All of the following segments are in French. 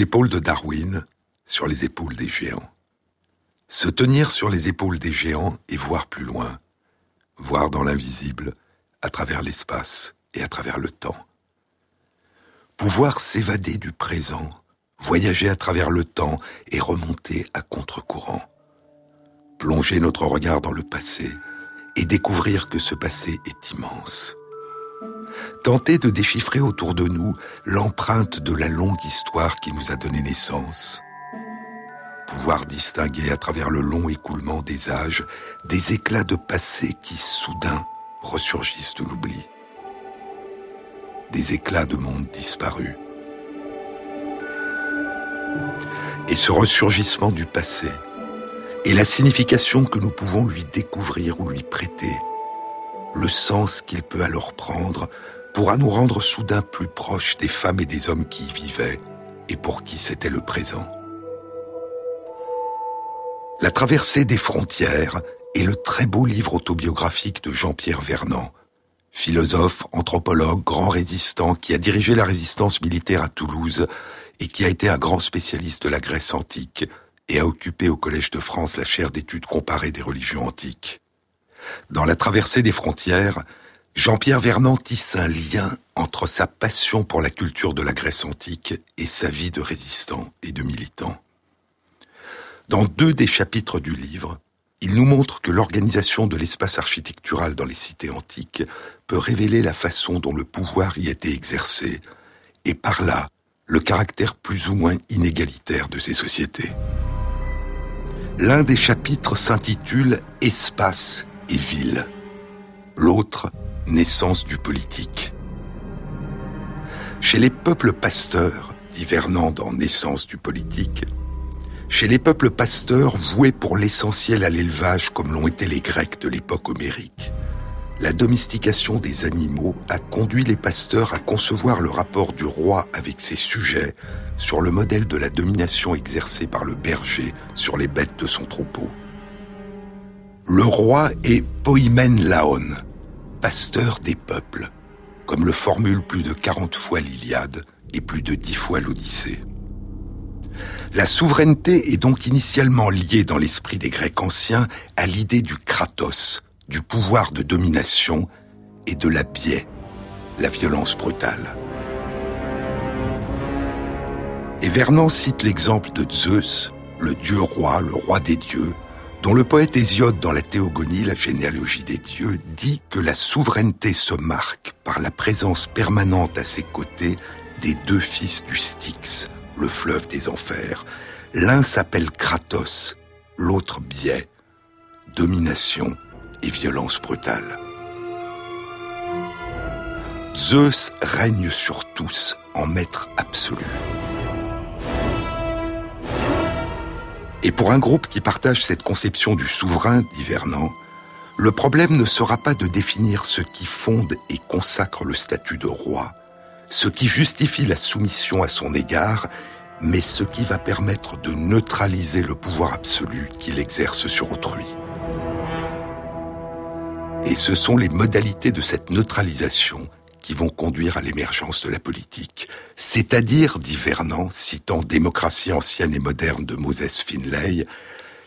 épaules de Darwin, sur les épaules des géants. Se tenir sur les épaules des géants et voir plus loin, voir dans l'invisible, à travers l'espace et à travers le temps. Pouvoir s'évader du présent, voyager à travers le temps et remonter à contre-courant. Plonger notre regard dans le passé et découvrir que ce passé est immense tenter de déchiffrer autour de nous l'empreinte de la longue histoire qui nous a donné naissance. Pouvoir distinguer à travers le long écoulement des âges des éclats de passé qui soudain ressurgissent de l'oubli. Des éclats de monde disparus. Et ce ressurgissement du passé et la signification que nous pouvons lui découvrir ou lui prêter, le sens qu'il peut alors prendre pourra nous rendre soudain plus proches des femmes et des hommes qui y vivaient et pour qui c'était le présent. La traversée des frontières est le très beau livre autobiographique de Jean-Pierre Vernant, philosophe, anthropologue, grand résistant qui a dirigé la résistance militaire à Toulouse et qui a été un grand spécialiste de la Grèce antique et a occupé au Collège de France la chaire d'études comparées des religions antiques. Dans la traversée des frontières, Jean-Pierre Vernant tisse un lien entre sa passion pour la culture de la Grèce antique et sa vie de résistant et de militant. Dans deux des chapitres du livre, il nous montre que l'organisation de l'espace architectural dans les cités antiques peut révéler la façon dont le pouvoir y était exercé, et par là, le caractère plus ou moins inégalitaire de ces sociétés. L'un des chapitres s'intitule Espace et ville. L'autre naissance du politique. Chez les peuples pasteurs, dit Vernand dans Naissance du politique, chez les peuples pasteurs voués pour l'essentiel à l'élevage comme l'ont été les Grecs de l'époque homérique, la domestication des animaux a conduit les pasteurs à concevoir le rapport du roi avec ses sujets sur le modèle de la domination exercée par le berger sur les bêtes de son troupeau. Le roi est poimen laon, pasteur des peuples, comme le formule plus de 40 fois l'Iliade et plus de 10 fois l'Odyssée. La souveraineté est donc initialement liée dans l'esprit des Grecs anciens à l'idée du kratos, du pouvoir de domination et de la biais, la violence brutale. Et Vernon cite l'exemple de Zeus, le dieu roi, le roi des dieux, dont le poète Hésiode dans la Théogonie, la généalogie des dieux, dit que la souveraineté se marque par la présence permanente à ses côtés des deux fils du Styx, le fleuve des enfers. L'un s'appelle Kratos, l'autre Biais, domination et violence brutale. Zeus règne sur tous en maître absolu. Et pour un groupe qui partage cette conception du souverain, dit Vernant, le problème ne sera pas de définir ce qui fonde et consacre le statut de roi, ce qui justifie la soumission à son égard, mais ce qui va permettre de neutraliser le pouvoir absolu qu'il exerce sur autrui. Et ce sont les modalités de cette neutralisation qui vont conduire à l'émergence de la politique. C'est-à-dire, dit Vernant, citant Démocratie ancienne et moderne de Moses Finlay,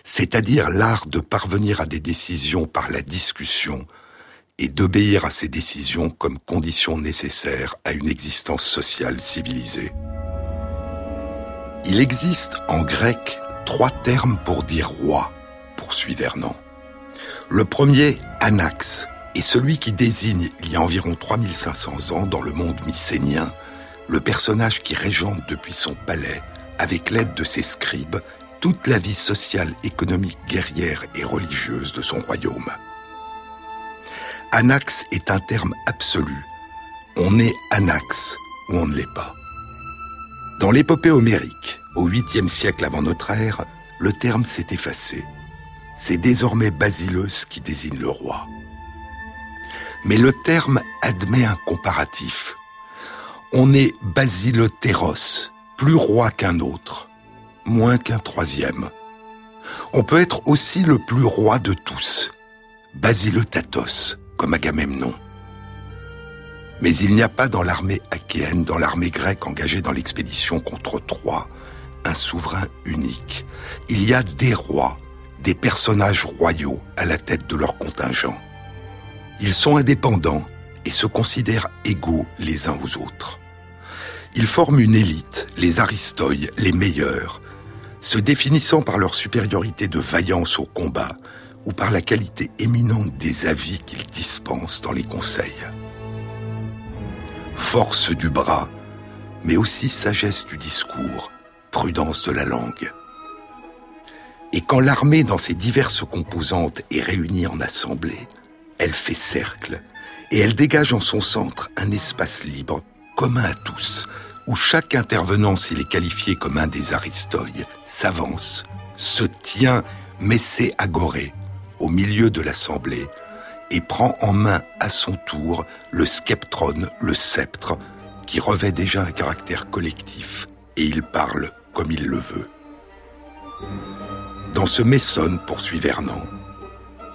c'est-à-dire l'art de parvenir à des décisions par la discussion et d'obéir à ces décisions comme condition nécessaire à une existence sociale civilisée. Il existe en grec trois termes pour dire roi, poursuit Vernant. Le premier, anax, et celui qui désigne, il y a environ 3500 ans, dans le monde mycénien, le personnage qui régente depuis son palais, avec l'aide de ses scribes, toute la vie sociale, économique, guerrière et religieuse de son royaume. Anax est un terme absolu. On est Anax ou on ne l'est pas. Dans l'épopée homérique, au 8e siècle avant notre ère, le terme s'est effacé. C'est désormais Basileus qui désigne le roi mais le terme admet un comparatif. On est basilotéros, plus roi qu'un autre, moins qu'un troisième. On peut être aussi le plus roi de tous, basilotatos, comme Agamemnon. Mais il n'y a pas dans l'armée achéenne, dans l'armée grecque engagée dans l'expédition contre Troie, un souverain unique. Il y a des rois, des personnages royaux à la tête de leur contingent. Ils sont indépendants et se considèrent égaux les uns aux autres. Ils forment une élite, les aristoïs, les meilleurs, se définissant par leur supériorité de vaillance au combat ou par la qualité éminente des avis qu'ils dispensent dans les conseils. Force du bras, mais aussi sagesse du discours, prudence de la langue. Et quand l'armée dans ses diverses composantes est réunie en assemblée, elle fait cercle et elle dégage en son centre un espace libre, commun à tous, où chaque intervenant, s'il est qualifié comme un des aristoïs, s'avance, se tient, messé agoré, au milieu de l'assemblée, et prend en main à son tour le skeptron, le sceptre, qui revêt déjà un caractère collectif, et il parle comme il le veut. Dans ce Messone, poursuit Vernon,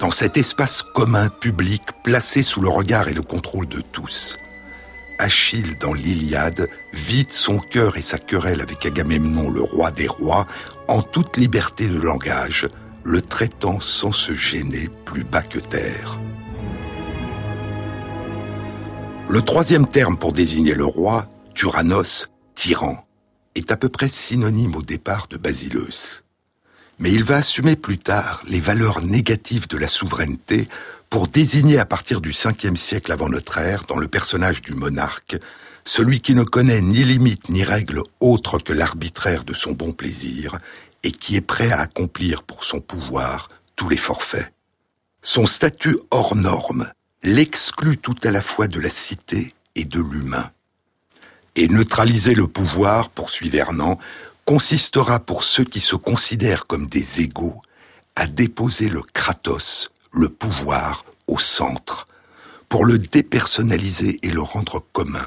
dans cet espace commun public placé sous le regard et le contrôle de tous, Achille dans l'Iliade vide son cœur et sa querelle avec Agamemnon, le roi des rois, en toute liberté de langage, le traitant sans se gêner plus bas que terre. Le troisième terme pour désigner le roi, Tyrannos, tyran, est à peu près synonyme au départ de Basileus. Mais il va assumer plus tard les valeurs négatives de la souveraineté pour désigner à partir du 5 siècle avant notre ère, dans le personnage du monarque, celui qui ne connaît ni limite ni règle autre que l'arbitraire de son bon plaisir et qui est prêt à accomplir pour son pouvoir tous les forfaits. Son statut hors norme l'exclut tout à la fois de la cité et de l'humain. Et neutraliser le pouvoir, poursuit Vernon, consistera pour ceux qui se considèrent comme des égaux à déposer le kratos, le pouvoir au centre, pour le dépersonnaliser et le rendre commun,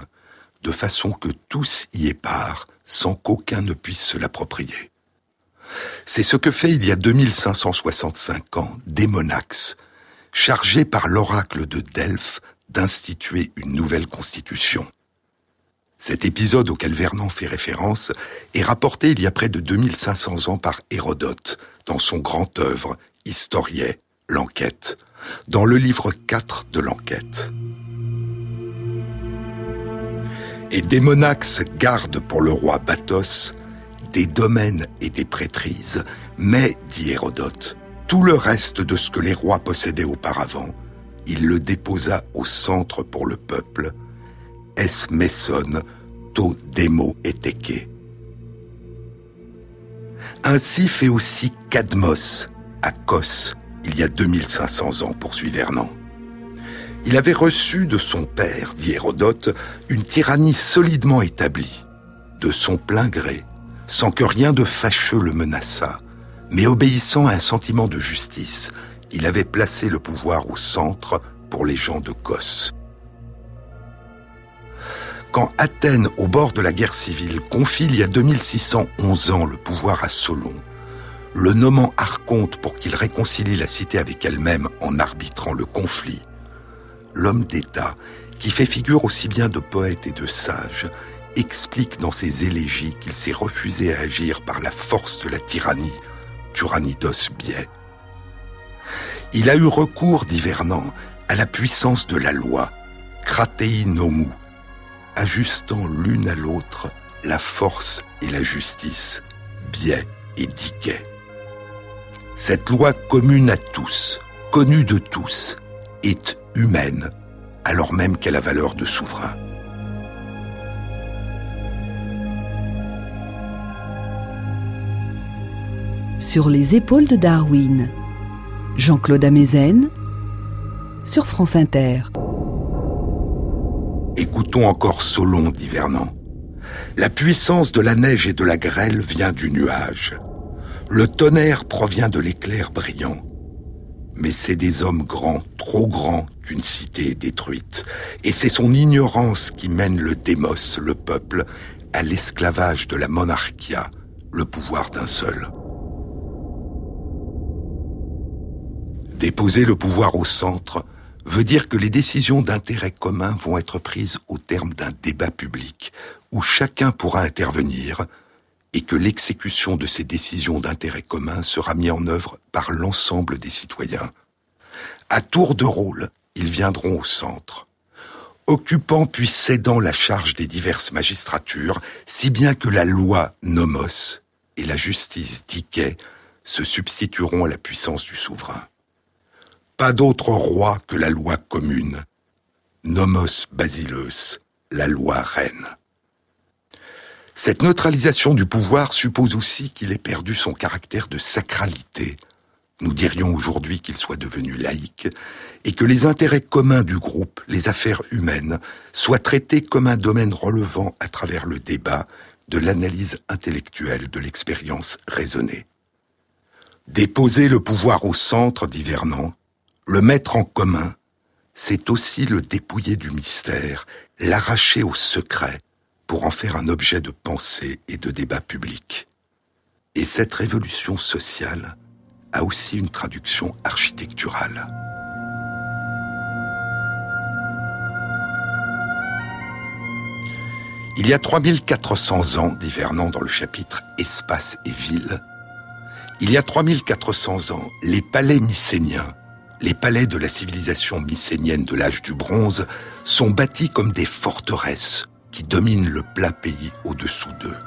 de façon que tous y aient part, sans qu'aucun ne puisse se l'approprier. C'est ce que fait il y a 2565 ans Démonax, chargé par l'oracle de Delphes d'instituer une nouvelle constitution. Cet épisode auquel Vernon fait référence est rapporté il y a près de 2500 ans par Hérodote dans son grand œuvre Historiae, l'enquête, dans le livre 4 de l'enquête. Et Démonax garde pour le roi Bathos des domaines et des prêtrises, mais, dit Hérodote, tout le reste de ce que les rois possédaient auparavant, il le déposa au centre pour le peuple, es to demo. Ainsi fait aussi Cadmos à Kos, il y a 2500 ans, poursuit Vernon. Il avait reçu de son père, dit Hérodote, une tyrannie solidement établie, de son plein gré, sans que rien de fâcheux le menaçât, mais obéissant à un sentiment de justice, il avait placé le pouvoir au centre pour les gens de Kos. Quand Athènes, au bord de la guerre civile, confie il y a 2611 ans le pouvoir à Solon, le nommant archonte pour qu'il réconcilie la cité avec elle-même en arbitrant le conflit, l'homme d'État, qui fait figure aussi bien de poète et de sage, explique dans ses élégies qu'il s'est refusé à agir par la force de la tyrannie, Turanidos biais. Il a eu recours, dit Vernon, à la puissance de la loi, Kratei nomu, ajustant l'une à l'autre la force et la justice, biais et diquet. Cette loi commune à tous, connue de tous, est humaine, alors même qu'elle a valeur de souverain. Sur les épaules de Darwin, Jean-Claude Amezen, sur France Inter. Écoutons encore Solon, dit Vernon. La puissance de la neige et de la grêle vient du nuage. Le tonnerre provient de l'éclair brillant. Mais c'est des hommes grands, trop grands, qu'une cité est détruite. Et c'est son ignorance qui mène le démos, le peuple, à l'esclavage de la monarchia, le pouvoir d'un seul. Déposer le pouvoir au centre veut dire que les décisions d'intérêt commun vont être prises au terme d'un débat public où chacun pourra intervenir et que l'exécution de ces décisions d'intérêt commun sera mise en œuvre par l'ensemble des citoyens. À tour de rôle, ils viendront au centre, occupant puis cédant la charge des diverses magistratures, si bien que la loi nomos et la justice diquet se substitueront à la puissance du souverain. Pas d'autre roi que la loi commune. Nomos basileus, la loi reine. Cette neutralisation du pouvoir suppose aussi qu'il ait perdu son caractère de sacralité. Nous dirions aujourd'hui qu'il soit devenu laïque et que les intérêts communs du groupe, les affaires humaines, soient traités comme un domaine relevant à travers le débat de l'analyse intellectuelle de l'expérience raisonnée. Déposer le pouvoir au centre, dit Vernon, le mettre en commun, c'est aussi le dépouiller du mystère, l'arracher au secret, pour en faire un objet de pensée et de débat public. Et cette révolution sociale a aussi une traduction architecturale. Il y a 3400 ans, dit Vernon dans le chapitre Espace et ville, il y a 3400 ans, les palais mycéniens, les palais de la civilisation mycénienne de l'âge du bronze, sont bâtis comme des forteresses qui dominent le plat pays au-dessous d'eux.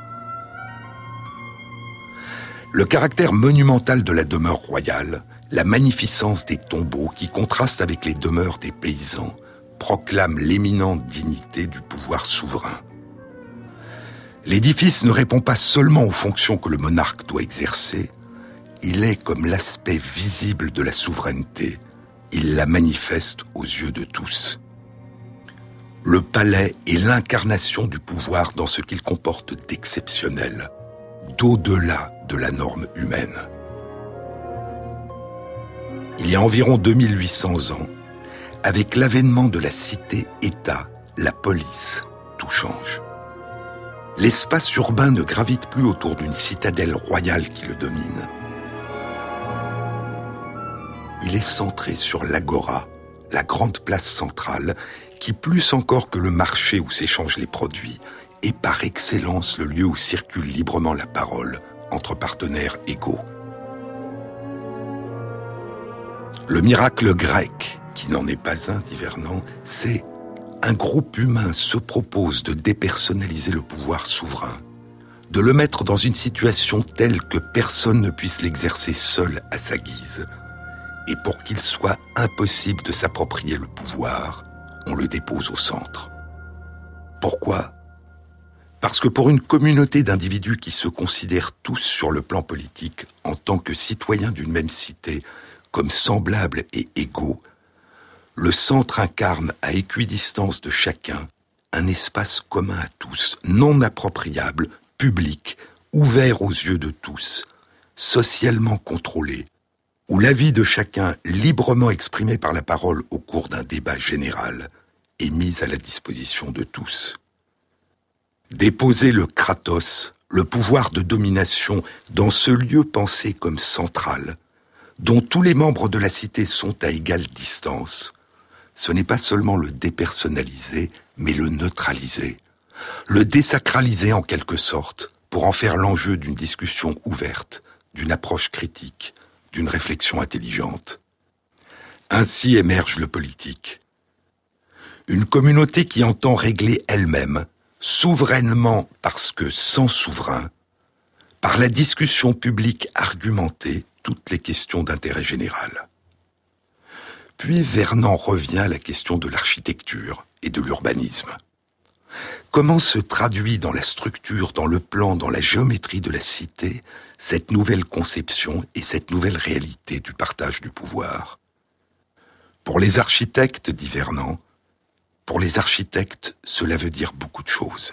Le caractère monumental de la demeure royale, la magnificence des tombeaux qui contrastent avec les demeures des paysans, proclament l'éminente dignité du pouvoir souverain. L'édifice ne répond pas seulement aux fonctions que le monarque doit exercer, il est comme l'aspect visible de la souveraineté, il la manifeste aux yeux de tous. Le palais est l'incarnation du pouvoir dans ce qu'il comporte d'exceptionnel, d'au-delà de la norme humaine. Il y a environ 2800 ans, avec l'avènement de la cité-État, la police, tout change. L'espace urbain ne gravite plus autour d'une citadelle royale qui le domine. Il est centré sur l'agora, la grande place centrale, qui plus encore que le marché où s'échangent les produits, est par excellence le lieu où circule librement la parole entre partenaires égaux. Le miracle grec, qui n'en est pas un, dit Vernon, c'est un groupe humain se propose de dépersonnaliser le pouvoir souverain, de le mettre dans une situation telle que personne ne puisse l'exercer seul à sa guise. Et pour qu'il soit impossible de s'approprier le pouvoir, on le dépose au centre. Pourquoi? Parce que pour une communauté d'individus qui se considèrent tous sur le plan politique en tant que citoyens d'une même cité, comme semblables et égaux, le centre incarne à équidistance de chacun un espace commun à tous, non appropriable, public, ouvert aux yeux de tous, socialement contrôlé, où l'avis de chacun, librement exprimé par la parole au cours d'un débat général, est mise à la disposition de tous. Déposer le kratos, le pouvoir de domination, dans ce lieu pensé comme central, dont tous les membres de la cité sont à égale distance, ce n'est pas seulement le dépersonnaliser, mais le neutraliser, le désacraliser en quelque sorte, pour en faire l'enjeu d'une discussion ouverte, d'une approche critique, d'une réflexion intelligente. Ainsi émerge le politique, une communauté qui entend régler elle-même, souverainement parce que sans souverain, par la discussion publique argumentée, toutes les questions d'intérêt général. Puis Vernon revient à la question de l'architecture et de l'urbanisme. Comment se traduit dans la structure, dans le plan, dans la géométrie de la cité cette nouvelle conception et cette nouvelle réalité du partage du pouvoir Pour les architectes, dit Vernon, pour les architectes, cela veut dire beaucoup de choses.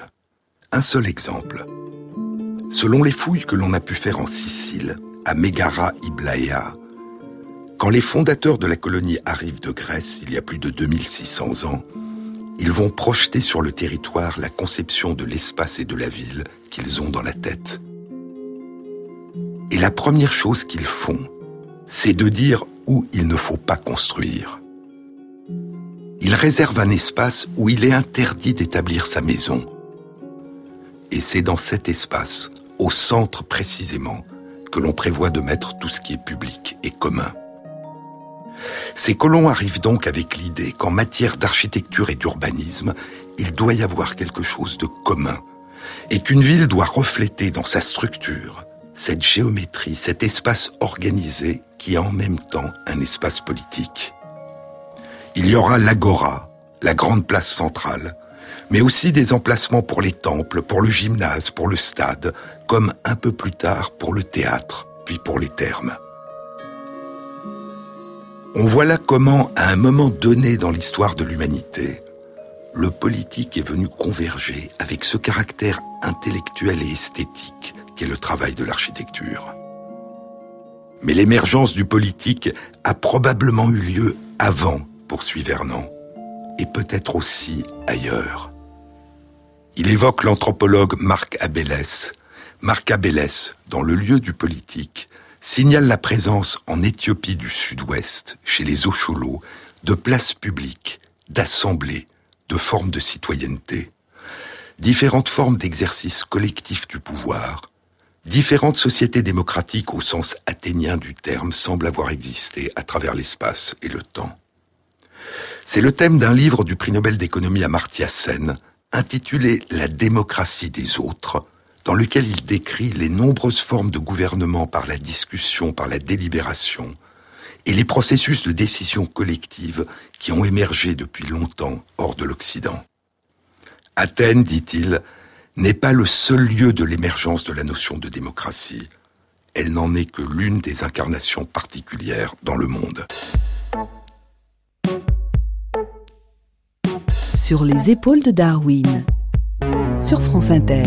Un seul exemple. Selon les fouilles que l'on a pu faire en Sicile, à Megara Iblaea, quand les fondateurs de la colonie arrivent de Grèce il y a plus de 2600 ans, ils vont projeter sur le territoire la conception de l'espace et de la ville qu'ils ont dans la tête. Et la première chose qu'ils font, c'est de dire où il ne faut pas construire. réserve un espace où il est interdit d'établir sa maison. Et c'est dans cet espace, au centre précisément, que l'on prévoit de mettre tout ce qui est public et commun. Ces colons arrivent donc avec l'idée qu'en matière d'architecture et d'urbanisme, il doit y avoir quelque chose de commun, et qu'une ville doit refléter dans sa structure cette géométrie, cet espace organisé qui est en même temps un espace politique. Il y aura l'agora, la grande place centrale, mais aussi des emplacements pour les temples, pour le gymnase, pour le stade, comme un peu plus tard pour le théâtre, puis pour les thermes. On voit là comment, à un moment donné dans l'histoire de l'humanité, le politique est venu converger avec ce caractère intellectuel et esthétique qu'est le travail de l'architecture. Mais l'émergence du politique a probablement eu lieu avant, poursuit Vernon, et peut-être aussi ailleurs. Il évoque l'anthropologue Marc Abélès. Marc Abélès, dans le lieu du politique, signale la présence en Éthiopie du Sud-Ouest, chez les Ocholos, de places publiques, d'assemblées, de formes de citoyenneté, différentes formes d'exercice collectif du pouvoir, différentes sociétés démocratiques au sens athénien du terme semblent avoir existé à travers l'espace et le temps. C'est le thème d'un livre du prix Nobel d'économie Amartya Sen, intitulé La démocratie des autres, dans lequel il décrit les nombreuses formes de gouvernement par la discussion, par la délibération, et les processus de décision collective qui ont émergé depuis longtemps hors de l'Occident. Athènes, dit-il, n'est pas le seul lieu de l'émergence de la notion de démocratie. Elle n'en est que l'une des incarnations particulières dans le monde. Sur les épaules de Darwin, sur France Inter.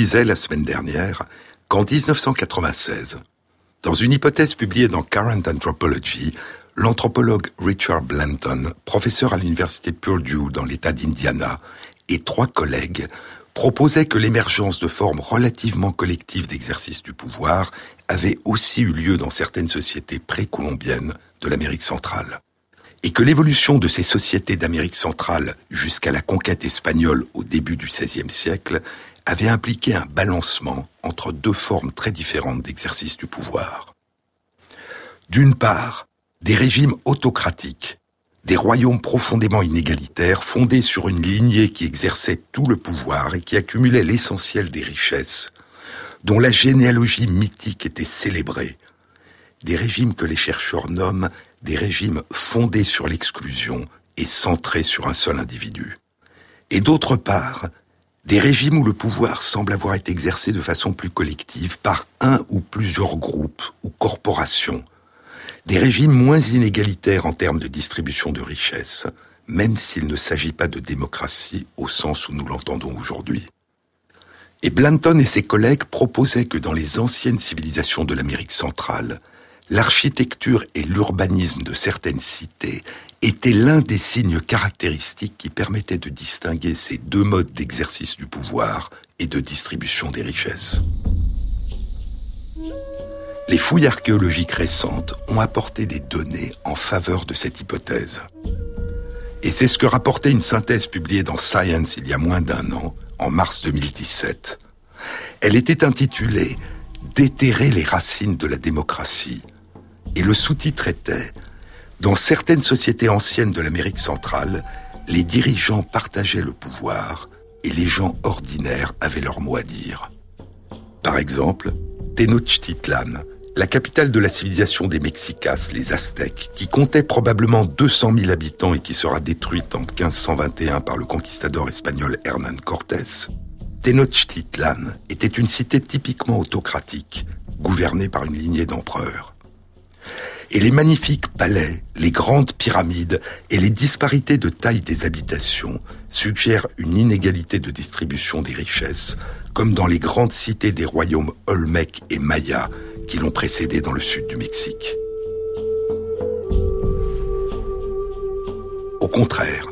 Disais la semaine dernière qu'en 1996, dans une hypothèse publiée dans Current Anthropology, l'anthropologue Richard Blanton, professeur à l'université Purdue dans l'État d'Indiana, et trois collègues proposait que l'émergence de formes relativement collectives d'exercice du pouvoir avait aussi eu lieu dans certaines sociétés précolombiennes de l'Amérique centrale. Et que l'évolution de ces sociétés d'Amérique centrale jusqu'à la conquête espagnole au début du XVIe siècle avait impliqué un balancement entre deux formes très différentes d'exercice du pouvoir. D'une part, des régimes autocratiques des royaumes profondément inégalitaires, fondés sur une lignée qui exerçait tout le pouvoir et qui accumulait l'essentiel des richesses, dont la généalogie mythique était célébrée, des régimes que les chercheurs nomment des régimes fondés sur l'exclusion et centrés sur un seul individu. Et d'autre part, des régimes où le pouvoir semble avoir été exercé de façon plus collective par un ou plusieurs groupes ou corporations, des régimes moins inégalitaires en termes de distribution de richesses, même s'il ne s'agit pas de démocratie au sens où nous l'entendons aujourd'hui. Et Blanton et ses collègues proposaient que dans les anciennes civilisations de l'Amérique centrale, l'architecture et l'urbanisme de certaines cités étaient l'un des signes caractéristiques qui permettaient de distinguer ces deux modes d'exercice du pouvoir et de distribution des richesses. Les fouilles archéologiques récentes ont apporté des données en faveur de cette hypothèse. Et c'est ce que rapportait une synthèse publiée dans Science il y a moins d'un an, en mars 2017. Elle était intitulée Déterrer les racines de la démocratie. Et le sous-titre était Dans certaines sociétés anciennes de l'Amérique centrale, les dirigeants partageaient le pouvoir et les gens ordinaires avaient leur mot à dire. Par exemple, Tenochtitlan, la capitale de la civilisation des Mexicas, les Aztèques, qui comptait probablement 200 000 habitants et qui sera détruite en 1521 par le conquistador espagnol Hernán Cortés, Tenochtitlan était une cité typiquement autocratique, gouvernée par une lignée d'empereurs. Et les magnifiques palais, les grandes pyramides et les disparités de taille des habitations suggèrent une inégalité de distribution des richesses, comme dans les grandes cités des royaumes Olmec et Maya, qui l'ont précédé dans le sud du Mexique. Au contraire,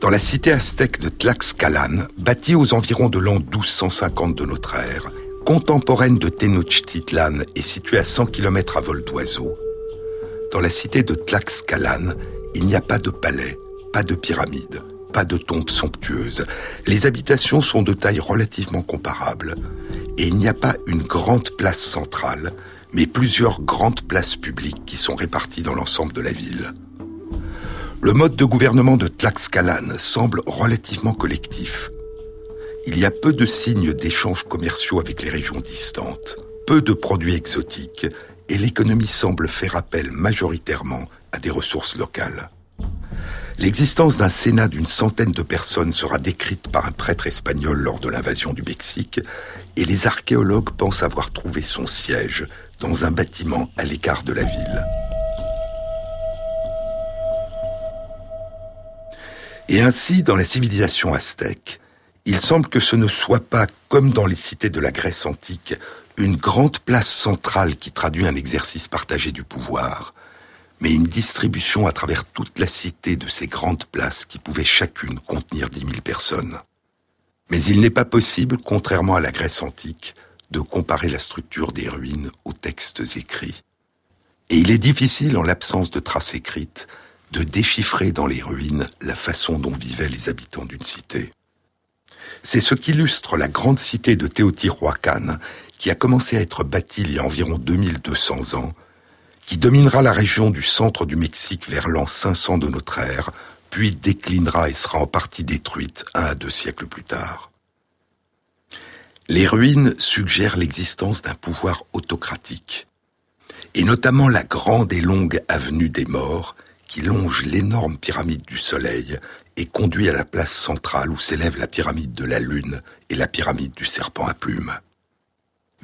dans la cité aztèque de Tlaxcalan, bâtie aux environs de l'an 1250 de notre ère, contemporaine de Tenochtitlan et située à 100 km à vol d'oiseau, dans la cité de Tlaxcalan, il n'y a pas de palais, pas de pyramides, pas de tombes somptueuses. Les habitations sont de taille relativement comparable et il n'y a pas une grande place centrale, mais plusieurs grandes places publiques qui sont réparties dans l'ensemble de la ville. Le mode de gouvernement de Tlaxcalan semble relativement collectif. Il y a peu de signes d'échanges commerciaux avec les régions distantes, peu de produits exotiques, et l'économie semble faire appel majoritairement à des ressources locales. L'existence d'un Sénat d'une centaine de personnes sera décrite par un prêtre espagnol lors de l'invasion du Mexique, et les archéologues pensent avoir trouvé son siège dans un bâtiment à l'écart de la ville. Et ainsi, dans la civilisation aztèque, il semble que ce ne soit pas, comme dans les cités de la Grèce antique, une grande place centrale qui traduit un exercice partagé du pouvoir, mais une distribution à travers toute la cité de ces grandes places qui pouvaient chacune contenir dix mille personnes. Mais il n'est pas possible, contrairement à la Grèce antique, de comparer la structure des ruines aux textes écrits. Et il est difficile, en l'absence de traces écrites, de déchiffrer dans les ruines la façon dont vivaient les habitants d'une cité. C'est ce qu'illustre la grande cité de Teotihuacan, qui a commencé à être bâtie il y a environ 2200 ans, qui dominera la région du centre du Mexique vers l'an 500 de notre ère, puis déclinera et sera en partie détruite un à deux siècles plus tard. Les ruines suggèrent l'existence d'un pouvoir autocratique, et notamment la grande et longue avenue des morts qui longe l'énorme pyramide du Soleil et conduit à la place centrale où s'élève la pyramide de la Lune et la pyramide du serpent à plumes.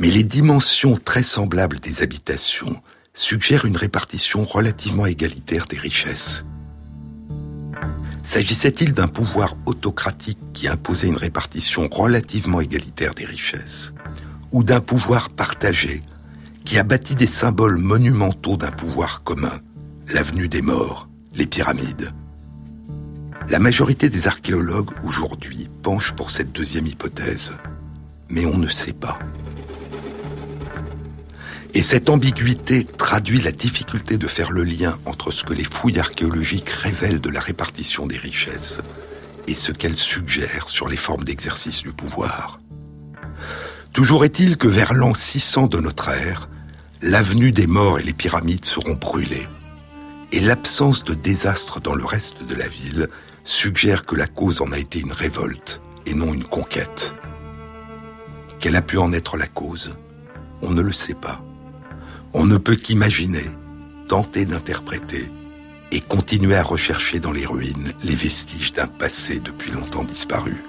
Mais les dimensions très semblables des habitations suggèrent une répartition relativement égalitaire des richesses. S'agissait-il d'un pouvoir autocratique qui imposait une répartition relativement égalitaire des richesses Ou d'un pouvoir partagé qui a bâti des symboles monumentaux d'un pouvoir commun L'avenue des morts, les pyramides? La majorité des archéologues aujourd'hui penchent pour cette deuxième hypothèse, mais on ne sait pas. Et cette ambiguïté traduit la difficulté de faire le lien entre ce que les fouilles archéologiques révèlent de la répartition des richesses et ce qu'elles suggèrent sur les formes d'exercice du pouvoir. Toujours est-il que vers l'an 600 de notre ère, l'avenue des morts et les pyramides seront brûlées. Et l'absence de désastre dans le reste de la ville suggère que la cause en a été une révolte et non une conquête. Quelle a pu en être la cause? On ne le sait pas. On ne peut qu'imaginer, tenter d'interpréter et continuer à rechercher dans les ruines les vestiges d'un passé depuis longtemps disparu.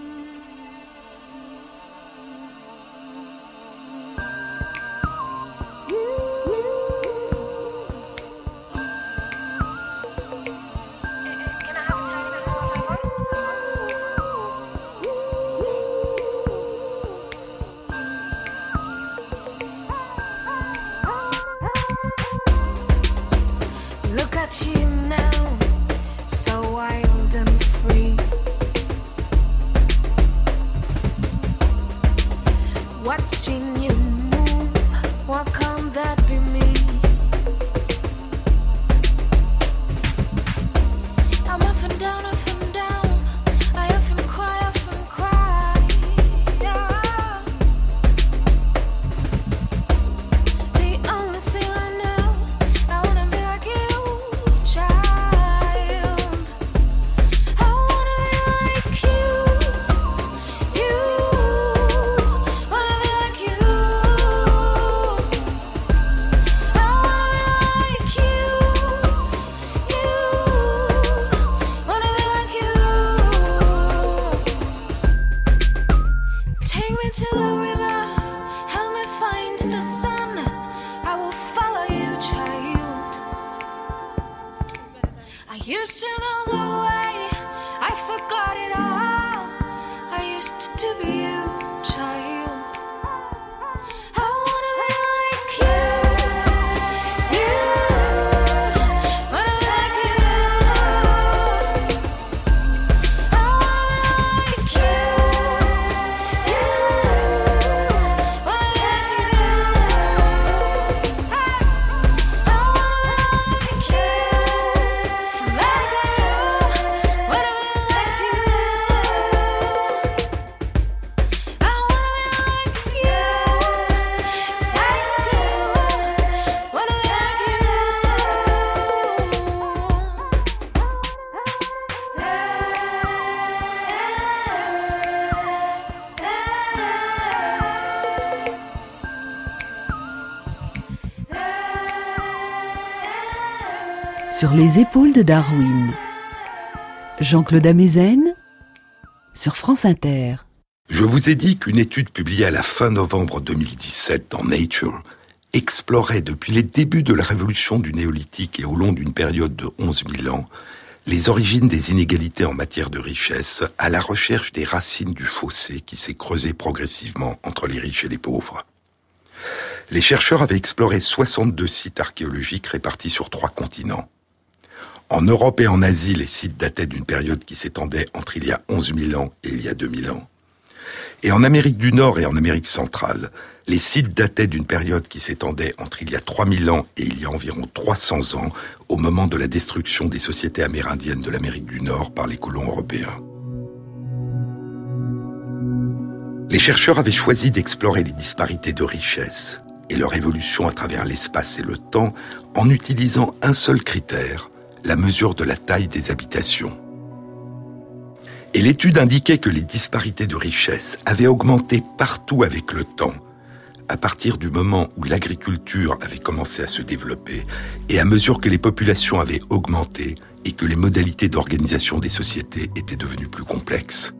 I used to be you, child. Sur les épaules de Darwin. Jean-Claude Amezen sur France Inter. Je vous ai dit qu'une étude publiée à la fin novembre 2017 dans Nature explorait depuis les débuts de la révolution du néolithique et au long d'une période de 11 000 ans les origines des inégalités en matière de richesse à la recherche des racines du fossé qui s'est creusé progressivement entre les riches et les pauvres. Les chercheurs avaient exploré 62 sites archéologiques répartis sur trois continents. En Europe et en Asie, les sites dataient d'une période qui s'étendait entre il y a 11 000 ans et il y a 2000 ans. Et en Amérique du Nord et en Amérique centrale, les sites dataient d'une période qui s'étendait entre il y a 3000 ans et il y a environ 300 ans, au moment de la destruction des sociétés amérindiennes de l'Amérique du Nord par les colons européens. Les chercheurs avaient choisi d'explorer les disparités de richesse et leur évolution à travers l'espace et le temps en utilisant un seul critère, la mesure de la taille des habitations. Et l'étude indiquait que les disparités de richesse avaient augmenté partout avec le temps, à partir du moment où l'agriculture avait commencé à se développer et à mesure que les populations avaient augmenté et que les modalités d'organisation des sociétés étaient devenues plus complexes.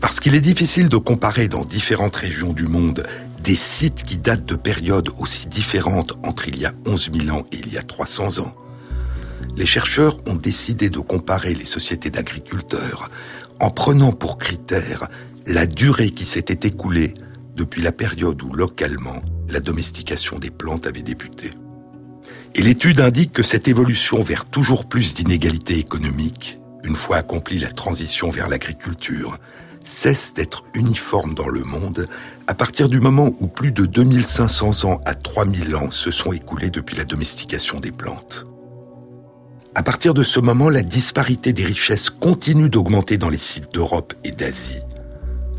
Parce qu'il est difficile de comparer dans différentes régions du monde des sites qui datent de périodes aussi différentes entre il y a 11 000 ans et il y a 300 ans. les chercheurs ont décidé de comparer les sociétés d'agriculteurs en prenant pour critère la durée qui s'était écoulée depuis la période où localement la domestication des plantes avait débuté. Et l'étude indique que cette évolution vers toujours plus d'inégalités économiques, une fois accomplie la transition vers l'agriculture, cesse d'être uniforme dans le monde à partir du moment où plus de 2500 ans à 3000 ans se sont écoulés depuis la domestication des plantes. À partir de ce moment, la disparité des richesses continue d'augmenter dans les sites d'Europe et d'Asie,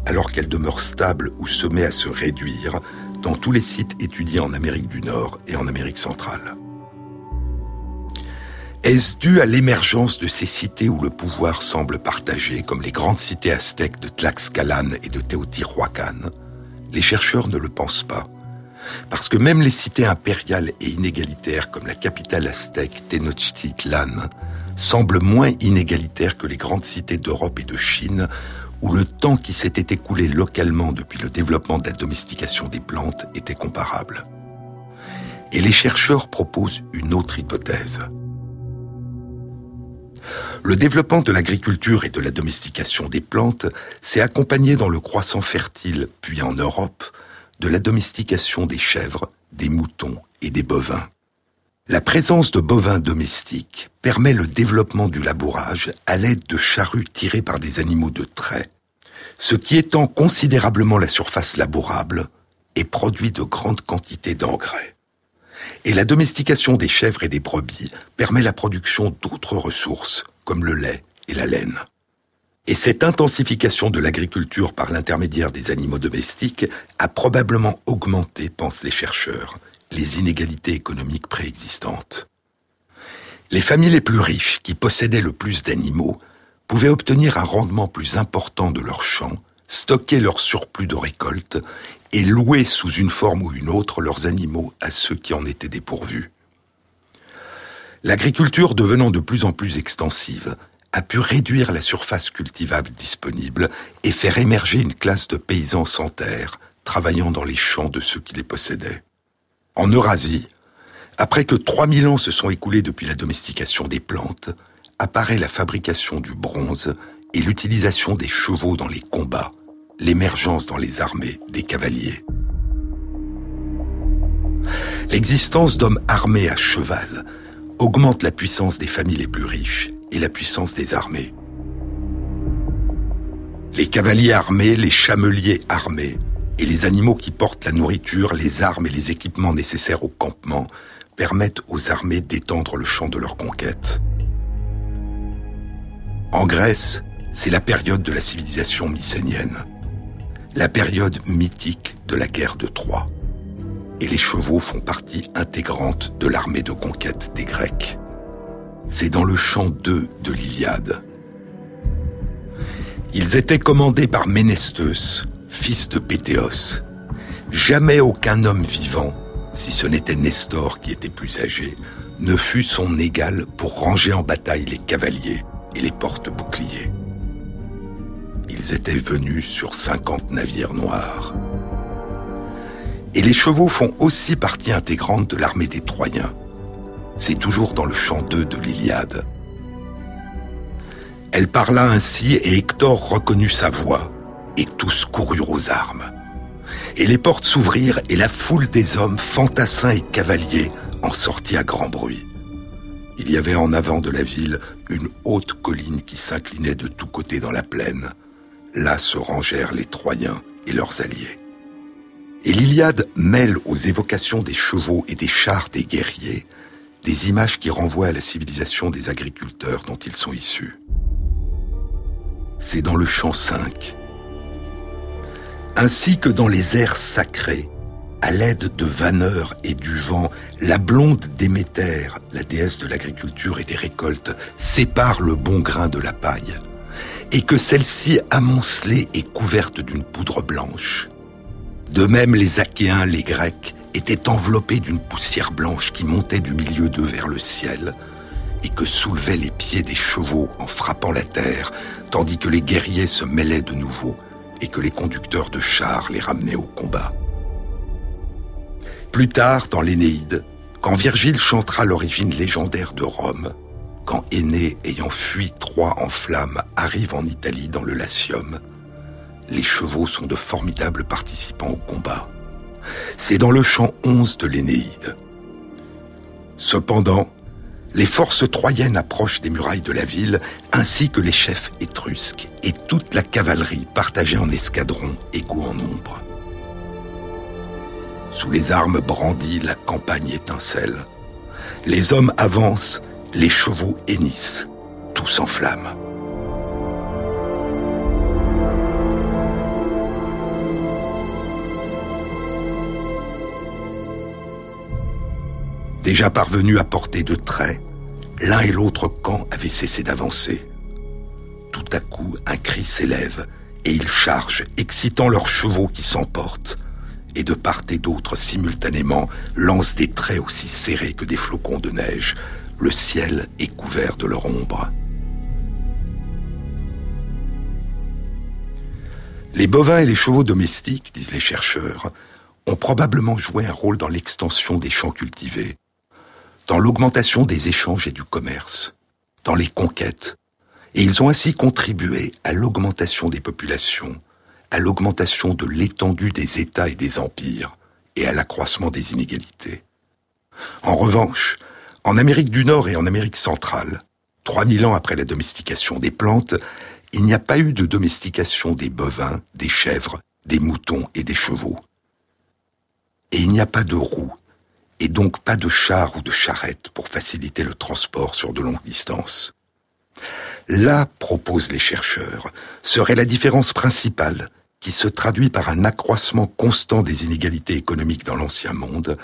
alors qu'elle demeure stable ou se met à se réduire dans tous les sites étudiés en Amérique du Nord et en Amérique centrale. Est-ce dû à l'émergence de ces cités où le pouvoir semble partagé, comme les grandes cités aztèques de Tlaxcalan et de Teotihuacan? Les chercheurs ne le pensent pas. Parce que même les cités impériales et inégalitaires comme la capitale aztèque Tenochtitlan semblent moins inégalitaires que les grandes cités d'Europe et de Chine où le temps qui s'était écoulé localement depuis le développement de la domestication des plantes était comparable. Et les chercheurs proposent une autre hypothèse. Le développement de l'agriculture et de la domestication des plantes s'est accompagné dans le croissant fertile, puis en Europe, de la domestication des chèvres, des moutons et des bovins. La présence de bovins domestiques permet le développement du labourage à l'aide de charrues tirées par des animaux de trait, ce qui étend considérablement la surface labourable et produit de grandes quantités d'engrais. Et la domestication des chèvres et des brebis permet la production d'autres ressources, comme le lait et la laine. Et cette intensification de l'agriculture par l'intermédiaire des animaux domestiques a probablement augmenté, pensent les chercheurs, les inégalités économiques préexistantes. Les familles les plus riches, qui possédaient le plus d'animaux, pouvaient obtenir un rendement plus important de leurs champs, stocker leur surplus de récolte et louer sous une forme ou une autre leurs animaux à ceux qui en étaient dépourvus. L'agriculture devenant de plus en plus extensive, a pu réduire la surface cultivable disponible et faire émerger une classe de paysans sans terre, travaillant dans les champs de ceux qui les possédaient. En Eurasie, après que 3000 ans se sont écoulés depuis la domestication des plantes, apparaît la fabrication du bronze et l'utilisation des chevaux dans les combats, l'émergence dans les armées des cavaliers. L'existence d'hommes armés à cheval augmente la puissance des familles les plus riches et la puissance des armées. Les cavaliers armés, les chameliers armés, et les animaux qui portent la nourriture, les armes et les équipements nécessaires au campement permettent aux armées d'étendre le champ de leur conquête. En Grèce, c'est la période de la civilisation mycénienne, la période mythique de la guerre de Troie. Et les chevaux font partie intégrante de l'armée de conquête des Grecs. C'est dans le chant 2 de l'Iliade. Ils étaient commandés par Ménestheus, fils de Pétéos. Jamais aucun homme vivant, si ce n'était Nestor qui était plus âgé, ne fut son égal pour ranger en bataille les cavaliers et les porte-boucliers. Ils étaient venus sur cinquante navires noirs. Et les chevaux font aussi partie intégrante de l'armée des Troyens. C'est toujours dans le chant 2 de l'Iliade. Elle parla ainsi et Hector reconnut sa voix et tous coururent aux armes. Et les portes s'ouvrirent et la foule des hommes, fantassins et cavaliers, en sortit à grand bruit. Il y avait en avant de la ville une haute colline qui s'inclinait de tous côtés dans la plaine. Là se rangèrent les Troyens et leurs alliés. Et l'Iliade mêle aux évocations des chevaux et des chars des guerriers des images qui renvoient à la civilisation des agriculteurs dont ils sont issus. C'est dans le chant 5 ainsi que dans les airs sacrés, à l'aide de vanneurs et du vent, la blonde Déméter, la déesse de l'agriculture et des récoltes, sépare le bon grain de la paille, et que celle-ci, amoncelée et couverte d'une poudre blanche. De même, les Achéens, les Grecs, étaient enveloppés d'une poussière blanche qui montait du milieu d'eux vers le ciel, et que soulevaient les pieds des chevaux en frappant la terre, tandis que les guerriers se mêlaient de nouveau et que les conducteurs de chars les ramenaient au combat. Plus tard, dans l'Énéide, quand Virgile chantera l'origine légendaire de Rome, quand Aîné, ayant fui Troie en flammes, arrive en Italie dans le Latium, les chevaux sont de formidables participants au combat. C'est dans le chant 11 de l'Énéide. Cependant, les forces troyennes approchent des murailles de la ville, ainsi que les chefs étrusques et toute la cavalerie partagée en escadrons égaux en nombre. Sous les armes brandies, la campagne étincelle. Les hommes avancent, les chevaux hennissent, tout s'enflamme. Déjà parvenus à portée de trait, l'un et l'autre camp avaient cessé d'avancer. Tout à coup, un cri s'élève, et ils chargent, excitant leurs chevaux qui s'emportent, et de part et d'autre simultanément lancent des traits aussi serrés que des flocons de neige. Le ciel est couvert de leur ombre. Les bovins et les chevaux domestiques, disent les chercheurs, ont probablement joué un rôle dans l'extension des champs cultivés, dans l'augmentation des échanges et du commerce, dans les conquêtes, et ils ont ainsi contribué à l'augmentation des populations, à l'augmentation de l'étendue des États et des empires, et à l'accroissement des inégalités. En revanche, en Amérique du Nord et en Amérique centrale, 3000 ans après la domestication des plantes, il n'y a pas eu de domestication des bovins, des chèvres, des moutons et des chevaux. Et il n'y a pas de roues, et donc pas de chars ou de charrettes pour faciliter le transport sur de longues distances. Là, proposent les chercheurs, serait la différence principale qui se traduit par un accroissement constant des inégalités économiques dans l'ancien monde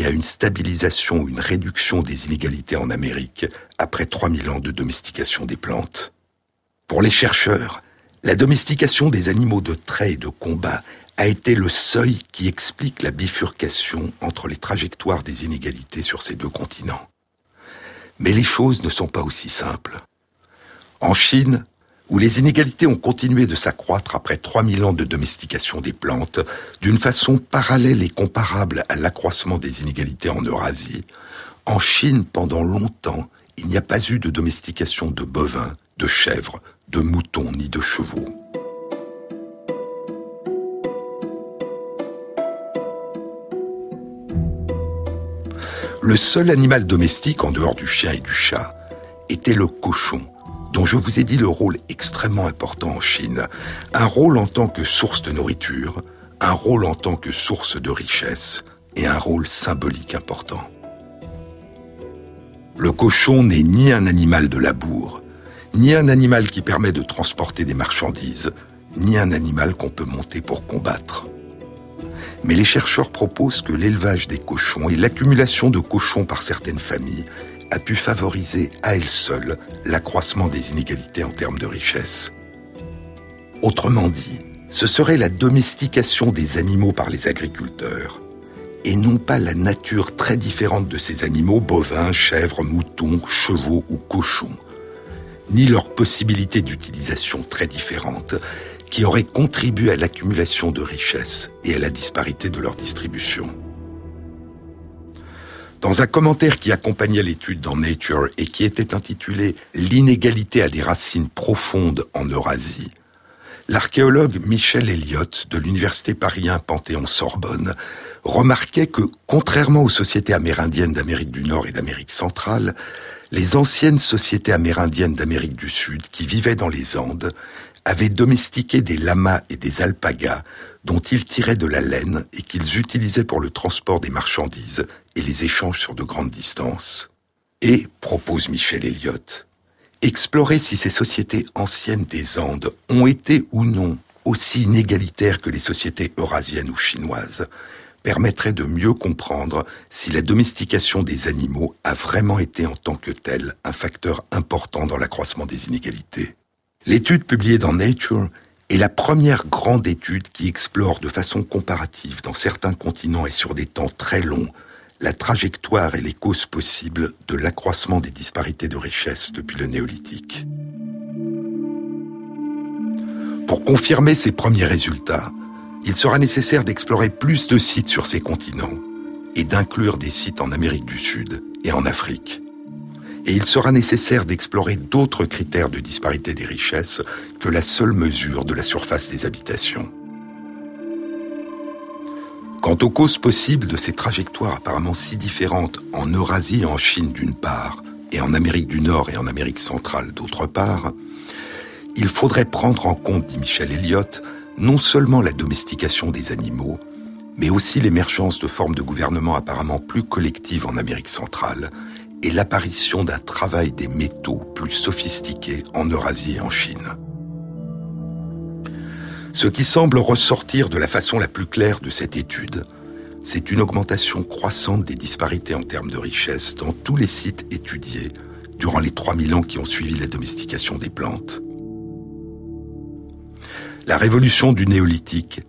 et à une stabilisation une réduction des inégalités en Amérique après 3000 ans de domestication des plantes. Pour les chercheurs, la domestication des animaux de trait et de combat a été le seuil qui explique la bifurcation entre les trajectoires des inégalités sur ces deux continents. Mais les choses ne sont pas aussi simples. En Chine, où les inégalités ont continué de s'accroître après 3000 ans de domestication des plantes, d'une façon parallèle et comparable à l'accroissement des inégalités en Eurasie, en Chine, pendant longtemps, il n'y a pas eu de domestication de bovins, de chèvres, de moutons ni de chevaux. Le seul animal domestique, en dehors du chien et du chat, était le cochon, dont je vous ai dit le rôle extrêmement important en Chine. Un rôle en tant que source de nourriture, un rôle en tant que source de richesse, et un rôle symbolique important. Le cochon n'est ni un animal de labour, ni un animal qui permet de transporter des marchandises, ni un animal qu'on peut monter pour combattre. Mais les chercheurs proposent que l'élevage des cochons et l'accumulation de cochons par certaines familles a pu favoriser à elle seule l'accroissement des inégalités en termes de richesse. Autrement dit, ce serait la domestication des animaux par les agriculteurs, et non pas la nature très différente de ces animaux, bovins, chèvres, moutons, chevaux ou cochons, ni leur possibilité d'utilisation très différente, qui auraient contribué à l'accumulation de richesses et à la disparité de leur distribution. Dans un commentaire qui accompagnait l'étude dans Nature et qui était intitulé L'inégalité a des racines profondes en Eurasie, l'archéologue Michel Elliott de l'université parisien Panthéon-Sorbonne remarquait que, contrairement aux sociétés amérindiennes d'Amérique du Nord et d'Amérique centrale, les anciennes sociétés amérindiennes d'Amérique du Sud qui vivaient dans les Andes avaient domestiqué des lamas et des alpagas dont ils tiraient de la laine et qu'ils utilisaient pour le transport des marchandises et les échanges sur de grandes distances. Et, propose Michel Elliott, explorer si ces sociétés anciennes des Andes ont été ou non aussi inégalitaires que les sociétés eurasiennes ou chinoises permettrait de mieux comprendre si la domestication des animaux a vraiment été en tant que telle un facteur important dans l'accroissement des inégalités. L'étude publiée dans Nature est la première grande étude qui explore de façon comparative dans certains continents et sur des temps très longs la trajectoire et les causes possibles de l'accroissement des disparités de richesse depuis le néolithique. Pour confirmer ces premiers résultats, il sera nécessaire d'explorer plus de sites sur ces continents et d'inclure des sites en Amérique du Sud et en Afrique. Et il sera nécessaire d'explorer d'autres critères de disparité des richesses que la seule mesure de la surface des habitations. Quant aux causes possibles de ces trajectoires apparemment si différentes en Eurasie et en Chine d'une part, et en Amérique du Nord et en Amérique centrale d'autre part, il faudrait prendre en compte, dit Michel Elliott, non seulement la domestication des animaux, mais aussi l'émergence de formes de gouvernement apparemment plus collectives en Amérique centrale et l'apparition d'un travail des métaux plus sophistiqué en Eurasie et en Chine. Ce qui semble ressortir de la façon la plus claire de cette étude, c'est une augmentation croissante des disparités en termes de richesse dans tous les sites étudiés durant les 3000 ans qui ont suivi la domestication des plantes. La révolution du néolithique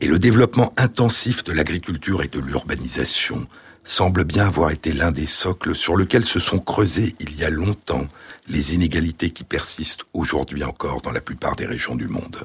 et le développement intensif de l'agriculture et de l'urbanisation semblent bien avoir été l'un des socles sur lesquels se sont creusées il y a longtemps les inégalités qui persistent aujourd'hui encore dans la plupart des régions du monde.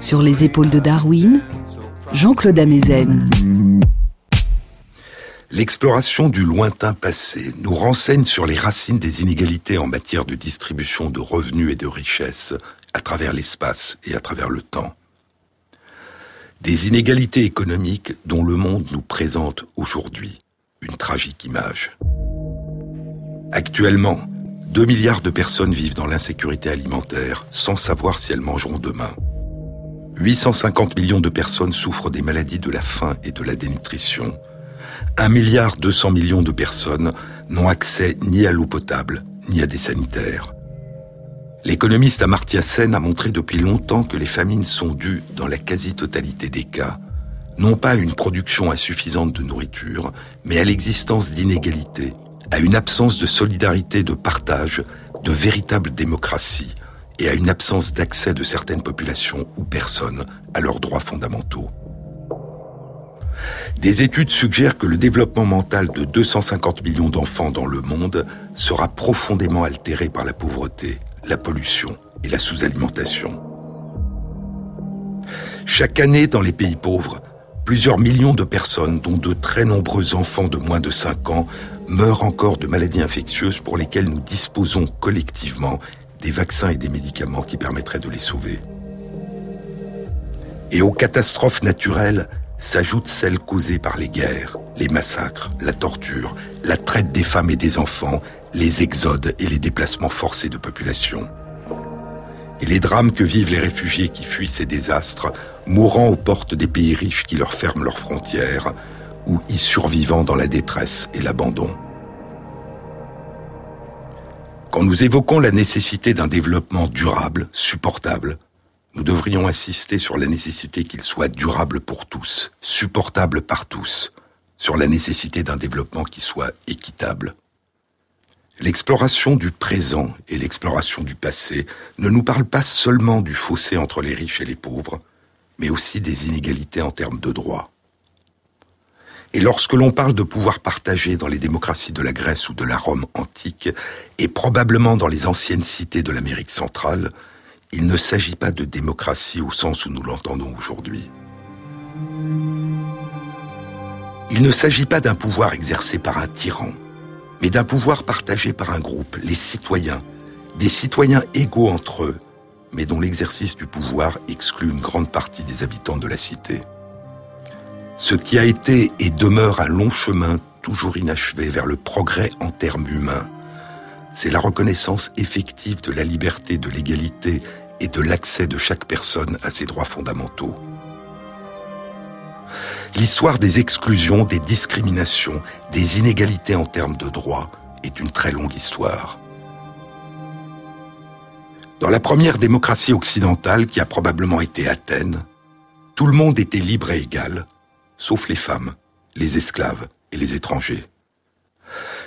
Sur les épaules de Darwin, Jean-Claude Amezen. L'exploration du lointain passé nous renseigne sur les racines des inégalités en matière de distribution de revenus et de richesses à travers l'espace et à travers le temps. Des inégalités économiques dont le monde nous présente aujourd'hui une tragique image. Actuellement, 2 milliards de personnes vivent dans l'insécurité alimentaire sans savoir si elles mangeront demain. 850 millions de personnes souffrent des maladies de la faim et de la dénutrition. 1 milliard 200 millions de personnes n'ont accès ni à l'eau potable, ni à des sanitaires. L'économiste Amartya Sen a montré depuis longtemps que les famines sont dues, dans la quasi-totalité des cas, non pas à une production insuffisante de nourriture, mais à l'existence d'inégalités à une absence de solidarité, de partage, de véritable démocratie et à une absence d'accès de certaines populations ou personnes à leurs droits fondamentaux. Des études suggèrent que le développement mental de 250 millions d'enfants dans le monde sera profondément altéré par la pauvreté, la pollution et la sous-alimentation. Chaque année, dans les pays pauvres, plusieurs millions de personnes, dont de très nombreux enfants de moins de 5 ans, meurent encore de maladies infectieuses pour lesquelles nous disposons collectivement des vaccins et des médicaments qui permettraient de les sauver. Et aux catastrophes naturelles s'ajoutent celles causées par les guerres, les massacres, la torture, la traite des femmes et des enfants, les exodes et les déplacements forcés de population. Et les drames que vivent les réfugiés qui fuient ces désastres, mourant aux portes des pays riches qui leur ferment leurs frontières, ou y survivant dans la détresse et l'abandon. Quand nous évoquons la nécessité d'un développement durable, supportable, nous devrions insister sur la nécessité qu'il soit durable pour tous, supportable par tous, sur la nécessité d'un développement qui soit équitable. L'exploration du présent et l'exploration du passé ne nous parlent pas seulement du fossé entre les riches et les pauvres, mais aussi des inégalités en termes de droits. Et lorsque l'on parle de pouvoir partagé dans les démocraties de la Grèce ou de la Rome antique, et probablement dans les anciennes cités de l'Amérique centrale, il ne s'agit pas de démocratie au sens où nous l'entendons aujourd'hui. Il ne s'agit pas d'un pouvoir exercé par un tyran, mais d'un pouvoir partagé par un groupe, les citoyens, des citoyens égaux entre eux, mais dont l'exercice du pouvoir exclut une grande partie des habitants de la cité. Ce qui a été et demeure un long chemin toujours inachevé vers le progrès en termes humains, c'est la reconnaissance effective de la liberté, de l'égalité et de l'accès de chaque personne à ses droits fondamentaux. L'histoire des exclusions, des discriminations, des inégalités en termes de droits est une très longue histoire. Dans la première démocratie occidentale, qui a probablement été Athènes, tout le monde était libre et égal, sauf les femmes, les esclaves et les étrangers.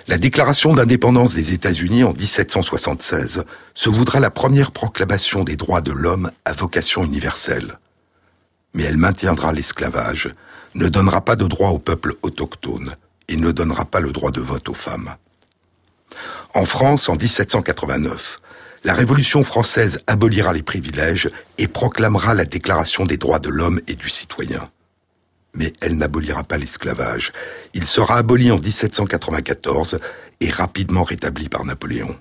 La déclaration d'indépendance des États-Unis en 1776 se voudra la première proclamation des droits de l'homme à vocation universelle. Mais elle maintiendra l'esclavage, ne donnera pas de droit aux peuples autochtones et ne donnera pas le droit de vote aux femmes. En France, en 1789, la Révolution française abolira les privilèges et proclamera la Déclaration des droits de l'homme et du citoyen mais elle n'abolira pas l'esclavage. Il sera aboli en 1794 et rapidement rétabli par Napoléon.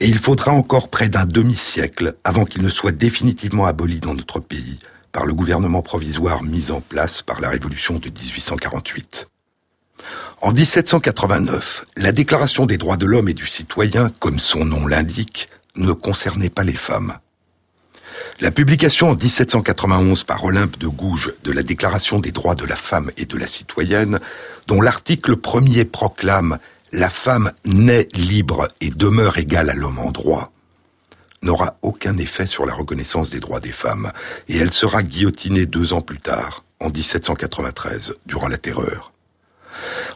Et il faudra encore près d'un demi-siècle avant qu'il ne soit définitivement aboli dans notre pays par le gouvernement provisoire mis en place par la Révolution de 1848. En 1789, la Déclaration des droits de l'homme et du citoyen, comme son nom l'indique, ne concernait pas les femmes. La publication en 1791 par Olympe de Gouges de la Déclaration des droits de la femme et de la citoyenne, dont l'article premier proclame La femme naît libre et demeure égale à l'homme en droit, n'aura aucun effet sur la reconnaissance des droits des femmes, et elle sera guillotinée deux ans plus tard, en 1793, durant la Terreur.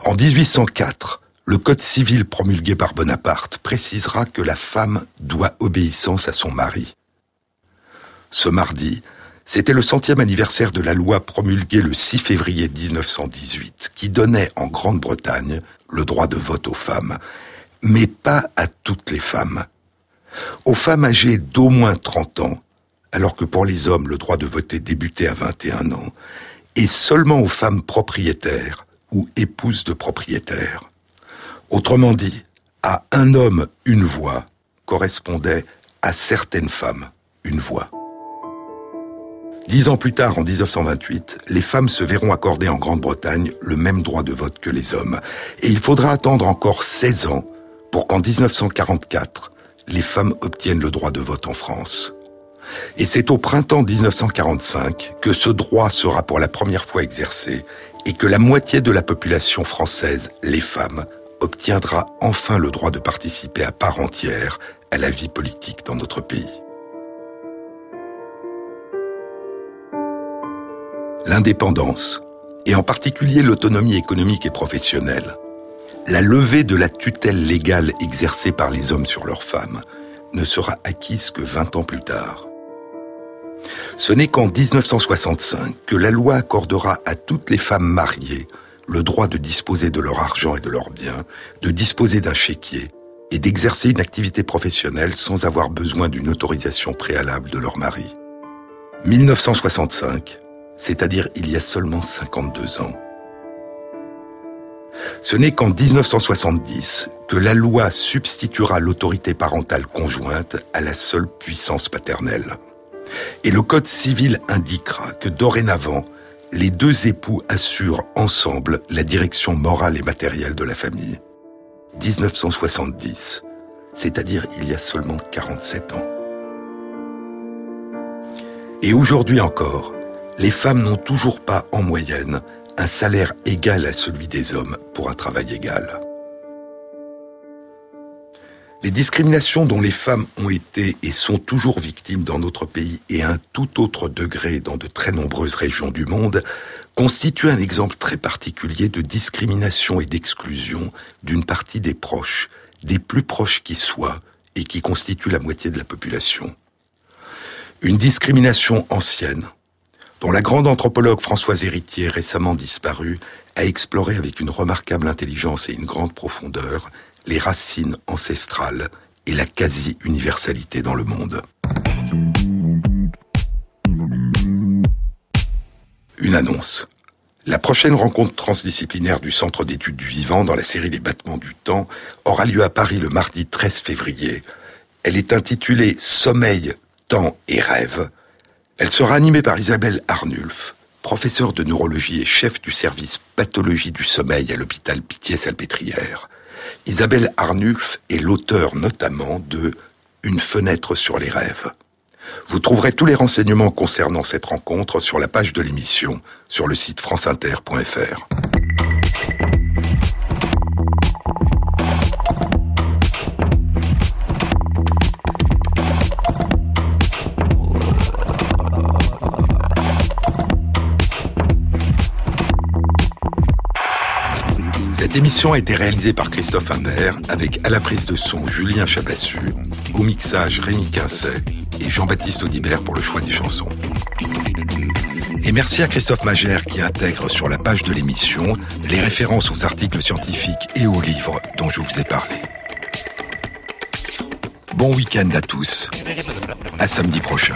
En 1804, le Code civil promulgué par Bonaparte précisera que la femme doit obéissance à son mari ce mardi, c'était le centième anniversaire de la loi promulguée le 6 février 1918 qui donnait en Grande-Bretagne le droit de vote aux femmes, mais pas à toutes les femmes. Aux femmes âgées d'au moins 30 ans, alors que pour les hommes le droit de voter débutait à 21 ans, et seulement aux femmes propriétaires ou épouses de propriétaires. Autrement dit, à un homme une voix correspondait à certaines femmes une voix. Dix ans plus tard, en 1928, les femmes se verront accorder en Grande-Bretagne le même droit de vote que les hommes. Et il faudra attendre encore 16 ans pour qu'en 1944, les femmes obtiennent le droit de vote en France. Et c'est au printemps 1945 que ce droit sera pour la première fois exercé et que la moitié de la population française, les femmes, obtiendra enfin le droit de participer à part entière à la vie politique dans notre pays. l'indépendance, et en particulier l'autonomie économique et professionnelle, la levée de la tutelle légale exercée par les hommes sur leurs femmes ne sera acquise que 20 ans plus tard. Ce n'est qu'en 1965 que la loi accordera à toutes les femmes mariées le droit de disposer de leur argent et de leurs biens, de disposer d'un chéquier et d'exercer une activité professionnelle sans avoir besoin d'une autorisation préalable de leur mari. 1965, c'est-à-dire il y a seulement 52 ans. Ce n'est qu'en 1970 que la loi substituera l'autorité parentale conjointe à la seule puissance paternelle. Et le Code civil indiquera que dorénavant, les deux époux assurent ensemble la direction morale et matérielle de la famille. 1970, c'est-à-dire il y a seulement 47 ans. Et aujourd'hui encore, les femmes n'ont toujours pas en moyenne un salaire égal à celui des hommes pour un travail égal. Les discriminations dont les femmes ont été et sont toujours victimes dans notre pays et à un tout autre degré dans de très nombreuses régions du monde constituent un exemple très particulier de discrimination et d'exclusion d'une partie des proches, des plus proches qui soient, et qui constituent la moitié de la population. Une discrimination ancienne, dont la grande anthropologue Françoise Héritier, récemment disparue, a exploré avec une remarquable intelligence et une grande profondeur les racines ancestrales et la quasi-universalité dans le monde. Une annonce. La prochaine rencontre transdisciplinaire du Centre d'études du vivant dans la série des battements du temps aura lieu à Paris le mardi 13 février. Elle est intitulée Sommeil, temps et rêve elle sera animée par Isabelle Arnulf, professeure de neurologie et chef du service pathologie du sommeil à l'hôpital Pitié-Salpêtrière. Isabelle Arnulf est l'auteur notamment de Une fenêtre sur les rêves. Vous trouverez tous les renseignements concernant cette rencontre sur la page de l'émission sur le site franceinter.fr. Cette émission a été réalisée par Christophe Imbert avec à la prise de son Julien Chabassu, au mixage Rémi Quincet et Jean-Baptiste Audibert pour le choix des chansons. Et merci à Christophe Magère qui intègre sur la page de l'émission les références aux articles scientifiques et aux livres dont je vous ai parlé. Bon week-end à tous. À samedi prochain.